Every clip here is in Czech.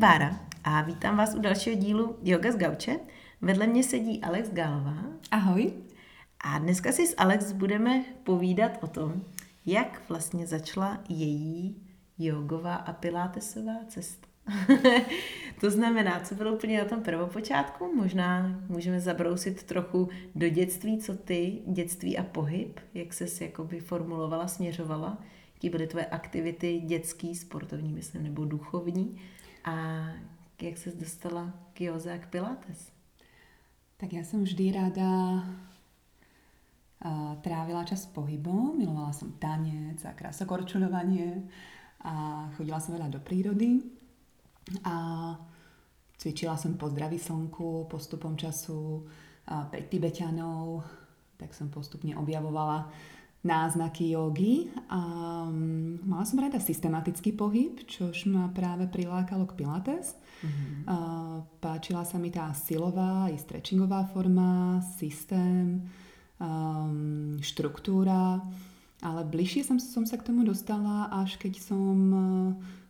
Bára a vítám vás u dalšího dílu Yoga z Gauče. Vedle mě sedí Alex Gálová. Ahoj. A dneska si s Alex budeme povídat o tom, jak vlastně začala její jogová a pilátesová cesta. to znamená, co bylo úplně na tom prvopočátku, možná můžeme zabrousit trochu do dětství, co ty, dětství a pohyb, jak se jakoby formulovala, směřovala, jaký byly tvoje aktivity dětský, sportovní, myslím, nebo duchovní a jak se dostala k józe a k pilates? Tak já jsem vždy ráda trávila čas pohybom, milovala som tanec a krásokorčulovanie a chodila som veľa do prírody a cvičila som po zdraví slnku postupom času pre Tibetanov, tak som postupne objavovala náznaky jogy a mm, mala som rada systematický pohyb, čož ma práve prilákalo k pilates. Mm-hmm. Páčila sa mi tá silová i stretchingová forma, systém, um, štruktúra, ale bližšie som, som sa k tomu dostala, až keď som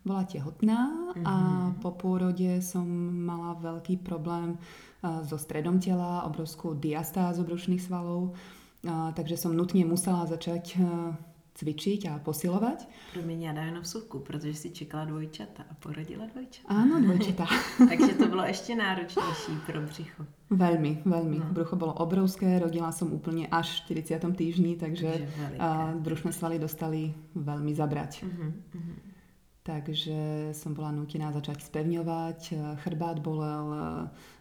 bola tehotná mm-hmm. a mhm. po pôrode som mala veľký problém so stredom tela, obrovskú diastázu brušných svalov a, takže som nutně musela začať uh, cvičiť a posilovať. Promiň, já dám vsuvku, protože si čekala dvojčata a porodila dvojčata. Áno, dvojčata. Takže to bylo ještě náročnější pro břicho. Veľmi, veľmi. No. Brucho bolo obrovské, rodila som úplne až v 40. týždni, takže uh, brušné svaly dostali veľmi zabrať. Uh-huh, uh-huh. Takže som bola nutená začať spevňovať, chrbát bolel,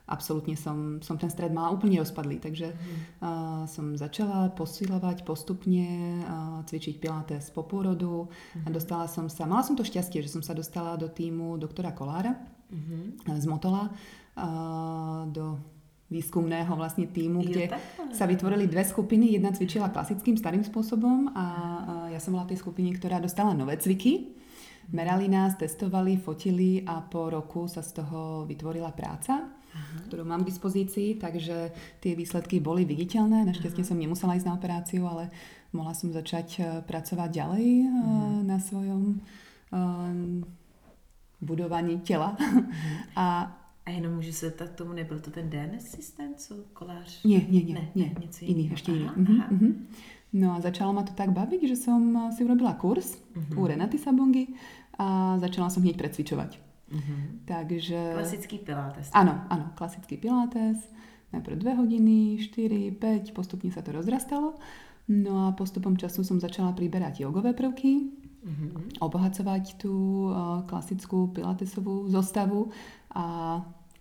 absolútne som, som ten stred mala úplne rozpadlý, takže mm. uh, som začala posilovať postupne, uh, cvičiť pilates po pôrodu mm. a dostala som sa, mala som to šťastie, že som sa dostala do týmu doktora Kolára mm. z Motola, uh, do výskumného vlastne týmu, kde sa vytvorili dve skupiny. Jedna cvičila klasickým starým spôsobom a ja som bola tej skupiny, ktorá dostala nové cviky. Merali nás, testovali, fotili a po roku sa z toho vytvorila práca. Aha. ktorú mám k dispozícii, takže tie výsledky boli viditeľné. Našťastie som nemusela ísť na operáciu, ale mohla som začať eh, pracovať ďalej Aha. na svojom um, budovaní těla. A a jenom můžu se tak tomu, nebyl to ten DNS systém, co kolář? Nie, nie, nie, ne, nie. Něco iný, ešte iný. Aha, uh-huh, aha. Uh-huh. No a začalo ma to tak baviť, že som si urobila kurz uh-huh. u Renaty Sabongy a začala som hneď precvičovať. Mm-hmm. Takže... Klasický pilates. Áno, áno, klasický pilates. Najprv dve hodiny, 4, 5, postupne sa to rozrastalo. No a postupom času som začala priberať jogové prvky, mm-hmm. obohacovať tú uh, klasickú pilatesovú zostavu a...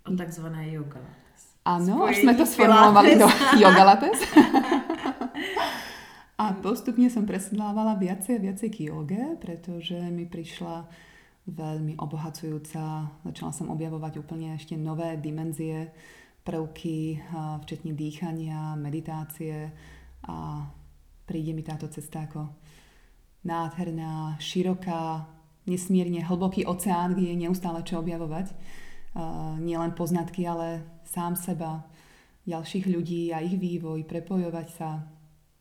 O takzvané yogalates. Áno, už sme to sformulovali do yogalates. a postupne som presedlávala viacej a viacej k joge, pretože mi prišla veľmi obohacujúca. Začala som objavovať úplne ešte nové dimenzie, prvky, včetne dýchania, meditácie a príde mi táto cesta ako nádherná, široká, nesmierne hlboký oceán, kde je neustále čo objavovať. Nielen poznatky, ale sám seba, ďalších ľudí a ich vývoj, prepojovať sa.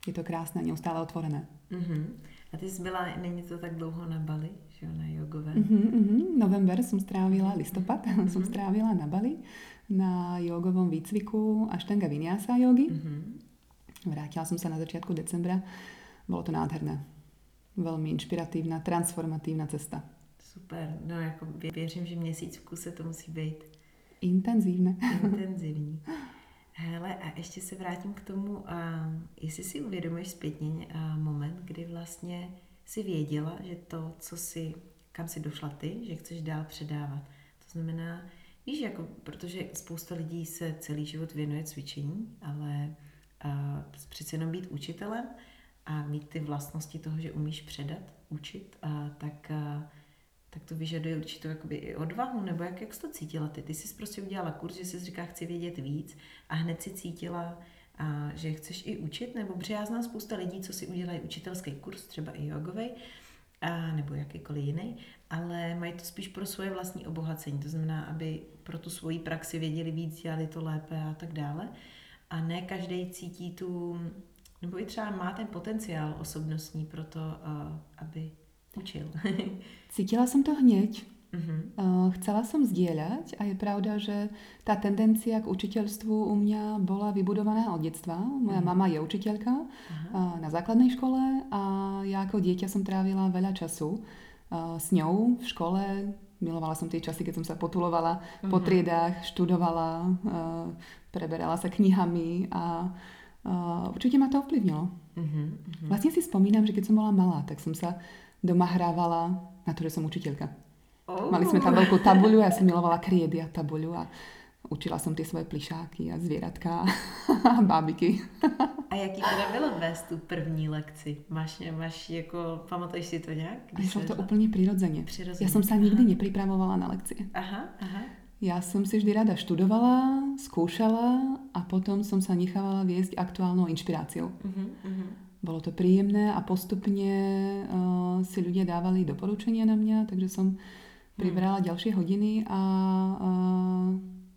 Je to krásne, neustále otvorené. Mm-hmm. A ty jsi byla, není to tak dlouho na Bali? že na jogové. Uh-huh, uh-huh. November som strávila, listopad uh-huh. som strávila na Bali na jogovom výcviku Ashtanga Vinyasa jogy. Uh-huh. Vrátila som sa na začiatku decembra. Bolo to nádherné. Velmi inšpiratívna, transformatívna cesta. Super, no jako věřím, že měsíc v kuse to musí být. Intenzívne. Intenzivní. Hele, a ještě se vrátím k tomu, a jestli si uvědomuješ zpětně moment, kdy vlastně si věděla, že to, co si, kam si došla ty, že chceš dál předávat. To znamená, víš, jako, protože spousta lidí se celý život věnuje cvičení, ale a, přece jenom být učitelem a mít ty vlastnosti toho, že umíš předat, učit, a, tak, a, tak to vyžaduje určitou jakoby i odvahu, nebo jak, jak jsi to cítila ty? Ty jsi prostě udělala kurz, že jsi říká, chci vědět víc a hned si cítila, a že chceš i učit, nebo protože já znám spousta lidí, co si udělají učitelský kurz, třeba i jogový, a, nebo jakýkoliv jiný, ale mají to spíš pro svoje vlastní obohacení, to znamená, aby pro tu svoji praxi věděli víc, dělali to lépe a tak dále. A ne každý cítí tu, nebo i třeba má ten potenciál osobnostní pro to, aby učil. Cítila jsem to hněď. Uh, chcela som zdieľať a je pravda, že tá tendencia k učiteľstvu u mňa bola vybudovaná od detstva. Moja uh-huh. mama je učiteľka uh, na základnej škole a ja ako dieťa som trávila veľa času uh, s ňou v škole. Milovala som tie časy, keď som sa potulovala uh-huh. po triedách, študovala, preberala sa knihami a určite ma to ovplyvnilo. Uh-huh. Vlastne si spomínam, že keď som bola malá, tak som sa doma hrávala na to, že som učiteľka. Oh. Mali sme tam veľkú tabuľu, ja som milovala kriedy a tabuľu a učila som tie svoje plišáky a zvieratka a bábiky. a jaký teda bylo vést tu první lekci? Máš, máš jako, pamatuješ si to nějak? Išlo to prirodzene. prirodzene. Ja som sa nikdy aha. nepripravovala na lekcie. Aha, aha. Ja som si vždy rada študovala, skúšala a potom som sa nechávala viesť aktuálnou inšpiráciou. Uh-huh, uh-huh. Bolo to príjemné a postupne uh, si ľudia dávali doporučenia na mňa, takže som pribrala ďalšie hodiny a, a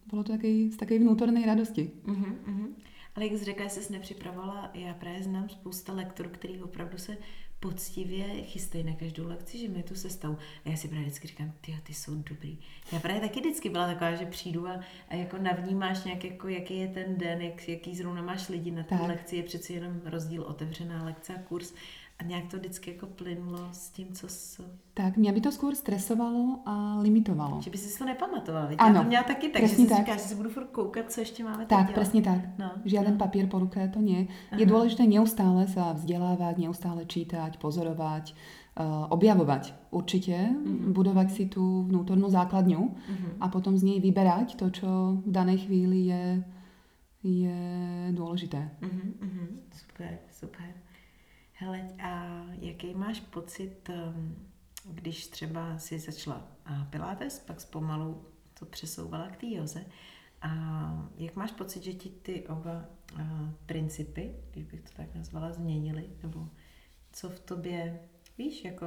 bylo to taky, z takové vnútorné radosti. Uh-huh, uh-huh. Ale jak jsi řekla, že jsi nepřipravovala, já právě znám spousta lektorů, který opravdu se poctivě chystají na každou lekci, že mi tu sestavu. A já si právě vždycky říkám, ty, ty jsou dobrý. Já právě taky vždycky byla taková, že přijdu a, a jako navnímáš nějak, jako, jaký je ten den, jak, jaký zrovna máš lidi na té lekci, je přeci jenom rozdíl otevřená lekce a kurz. A nějak to vždycky jako plynulo s tím, co jsou. Tak, mě by to skôr stresovalo a limitovalo. Že by si to nepamatovala. Ano, Já to měla taky tak, že si tak. říkáš, že si budu furt koukat, co ještě máme Tak, přesně tak. No, Žiaden no. papír po ruke to nie. Aha. Je důležité neustále sa vzdelávať, neustále čítať, pozorovať, uh, objavovať určite, mm-hmm. budovať si tú vnútornú základňu mm-hmm. a potom z nej vyberať to, čo v danej chvíli je, je dôležité. Mm-hmm. Super, super. Hele, a jaký máš pocit, um, když třeba si začala Pilates, pak zpomalu to přesouvala k té joze, a jak máš pocit, že ti ty oba principy, když bych to tak nazvala, změnily? Nebo co v tobě, víš, jako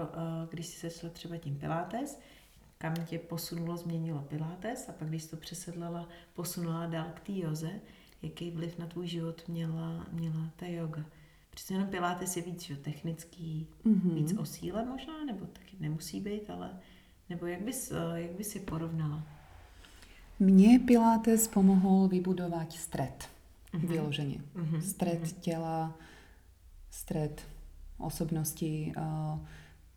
když jsi začala třeba tím Pilates, kam tě posunulo, změnilo Pilates a pak když to přesedlala, posunula dál k té joze, jaký vliv na tvůj život měla, měla ta yoga? Přesně jenom Pilates je víc že, technický, mm-hmm. víc o síle možná, nebo taky nemusí být, ale nebo jak bys, eh, jak bys je porovnala? Mne Pilates pomohol vybudovať stred. Mm-hmm. Vyloženie. Mm-hmm. Stred mm-hmm. tela, stred osobnosti, uh,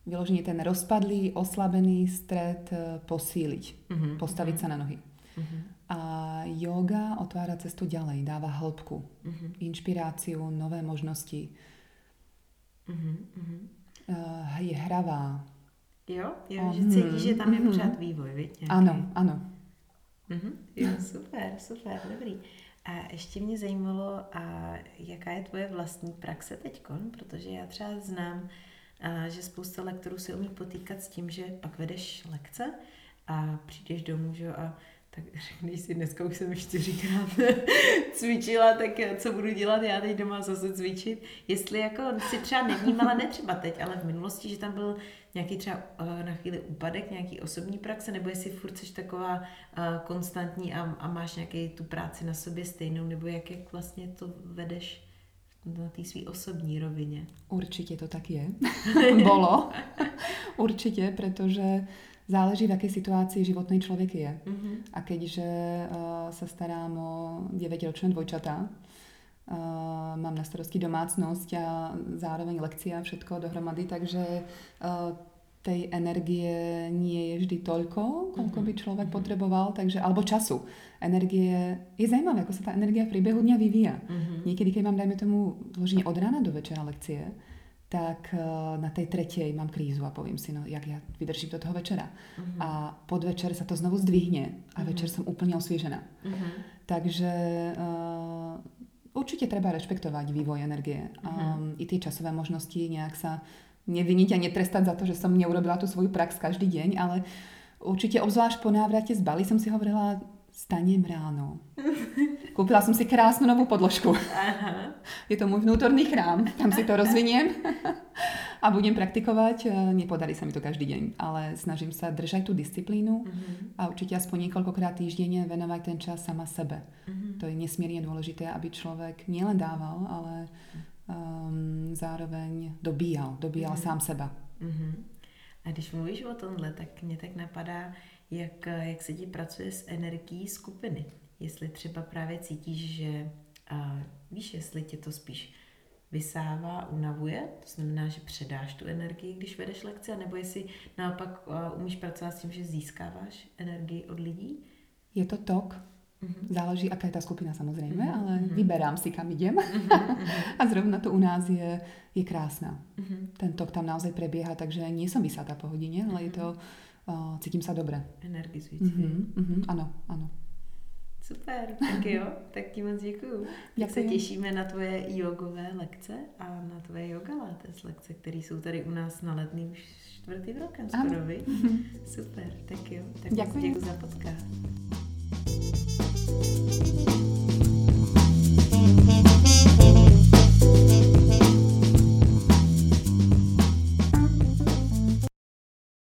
vyloženie ten rozpadlý, oslabený stred uh, posíliť, mm-hmm. postaviť mm-hmm. sa na nohy. Mm-hmm. A yoga otvára cestu ďalej, dáva hĺbku, uh-huh. inšpiráciu, nové možnosti. Uh-huh, uh-huh. Uh, je hravá. Jo, jo uh, že cítíš, že tam je uh-huh. pořád vývoj, viď? Ano, ano. Uh-huh. Jo, super, super, dobrý. A ještě mě zajímalo, a jaká je tvoje vlastní praxe teď, protože já třeba znám, a že spousta lektorů se umí potýkat s tím, že pak vedeš lekce a přijdeš domů že, a tak řekneš si, dneska už jsem čtyřikrát cvičila, tak co budu dělat já teď doma zase cvičit. Jestli jako si třeba nevnímala, ne třeba teď, ale v minulosti, že tam byl nějaký třeba uh, na chvíli úpadek, nějaký osobní praxe, nebo jestli furt jsi taková uh, konstantní a, a máš nějaký tu práci na sobě stejnou, nebo jak, jak vlastně to vedeš na té své osobní rovině. Určitě to tak je. Bolo. Určitě, protože záleží, v akej situácii životnej človek je. Mm-hmm. A keďže uh, sa starám o 9-ročné dvojčatá, uh, mám na starosti domácnosť a zároveň lekcia a všetko dohromady, takže uh, tej energie nie je vždy toľko, koľko by mhm. človek mm-hmm. potreboval, takže, alebo času. Energie, je zajímavé, ako sa tá energia v priebehu dňa vyvíja. Mm-hmm. Niekedy, keď mám, dajme tomu, vloženie od rána do večera lekcie, tak eh, na tej tretej mám krízu a poviem si, no jak ja vydržím do toho večera. Uh-huh. A podvečer sa to znovu zdvihne a uh-huh. večer som úplne osviežená. Uh-huh. Takže uh, určite treba rešpektovať vývoj energie. Uh-huh. Um, I tie časové možnosti nejak sa neviniť a netrestať za to, že som neurobila tú svoju prax každý deň, ale určite obzvlášť po návrate z Bali som si hovorila, stanem ráno. Kúpila som si krásnu novú podložku. Aha. Je to môj vnútorný chrám, tam si to rozviniem a budem praktikovať. Nepodarí sa mi to každý deň, ale snažím sa držať tú disciplínu uh-huh. a určite aspoň niekoľkokrát týždenne venovať ten čas sama sebe. Uh-huh. To je nesmierne dôležité, aby človek nielen dával, ale um, zároveň dobíjal, dobíjal uh-huh. sám seba. Uh-huh. A když mluvíš o tomhle, tak mě tak napadá, jak, jak se ti pracuje s energií skupiny. Jestli třeba právě cítíš, že a víš, jestli tě to spíš vysává, unavuje, to znamená, že předáš tu energii, když vedeš lekce, nebo jestli naopak umíš pracovat s tím, že získáváš energii od lidí? Je to tok, Mm-hmm. Záleží, aká je ta skupina samozřejmě, mm-hmm. ale mm-hmm. vyberám si, kam idem. Mm-hmm. a zrovna to u nás je, je krásná. Mm-hmm. Ten tok tam naozaj prebieha, takže nie som vysátá po hodině, mm-hmm. ale je to, uh, cítím sa dobre. Energizující. Mm-hmm. Mm-hmm. Ano, ano. Super, tak jo, tak ti moc děkuju. Tak se těšíme na tvoje jogové lekce a na tvoje yoga lattes lekce, které jsou tady u nás na letný už čtvrtým rokem skoro, vy. Super, tak jo, tak děkuji za podcast. Thank you.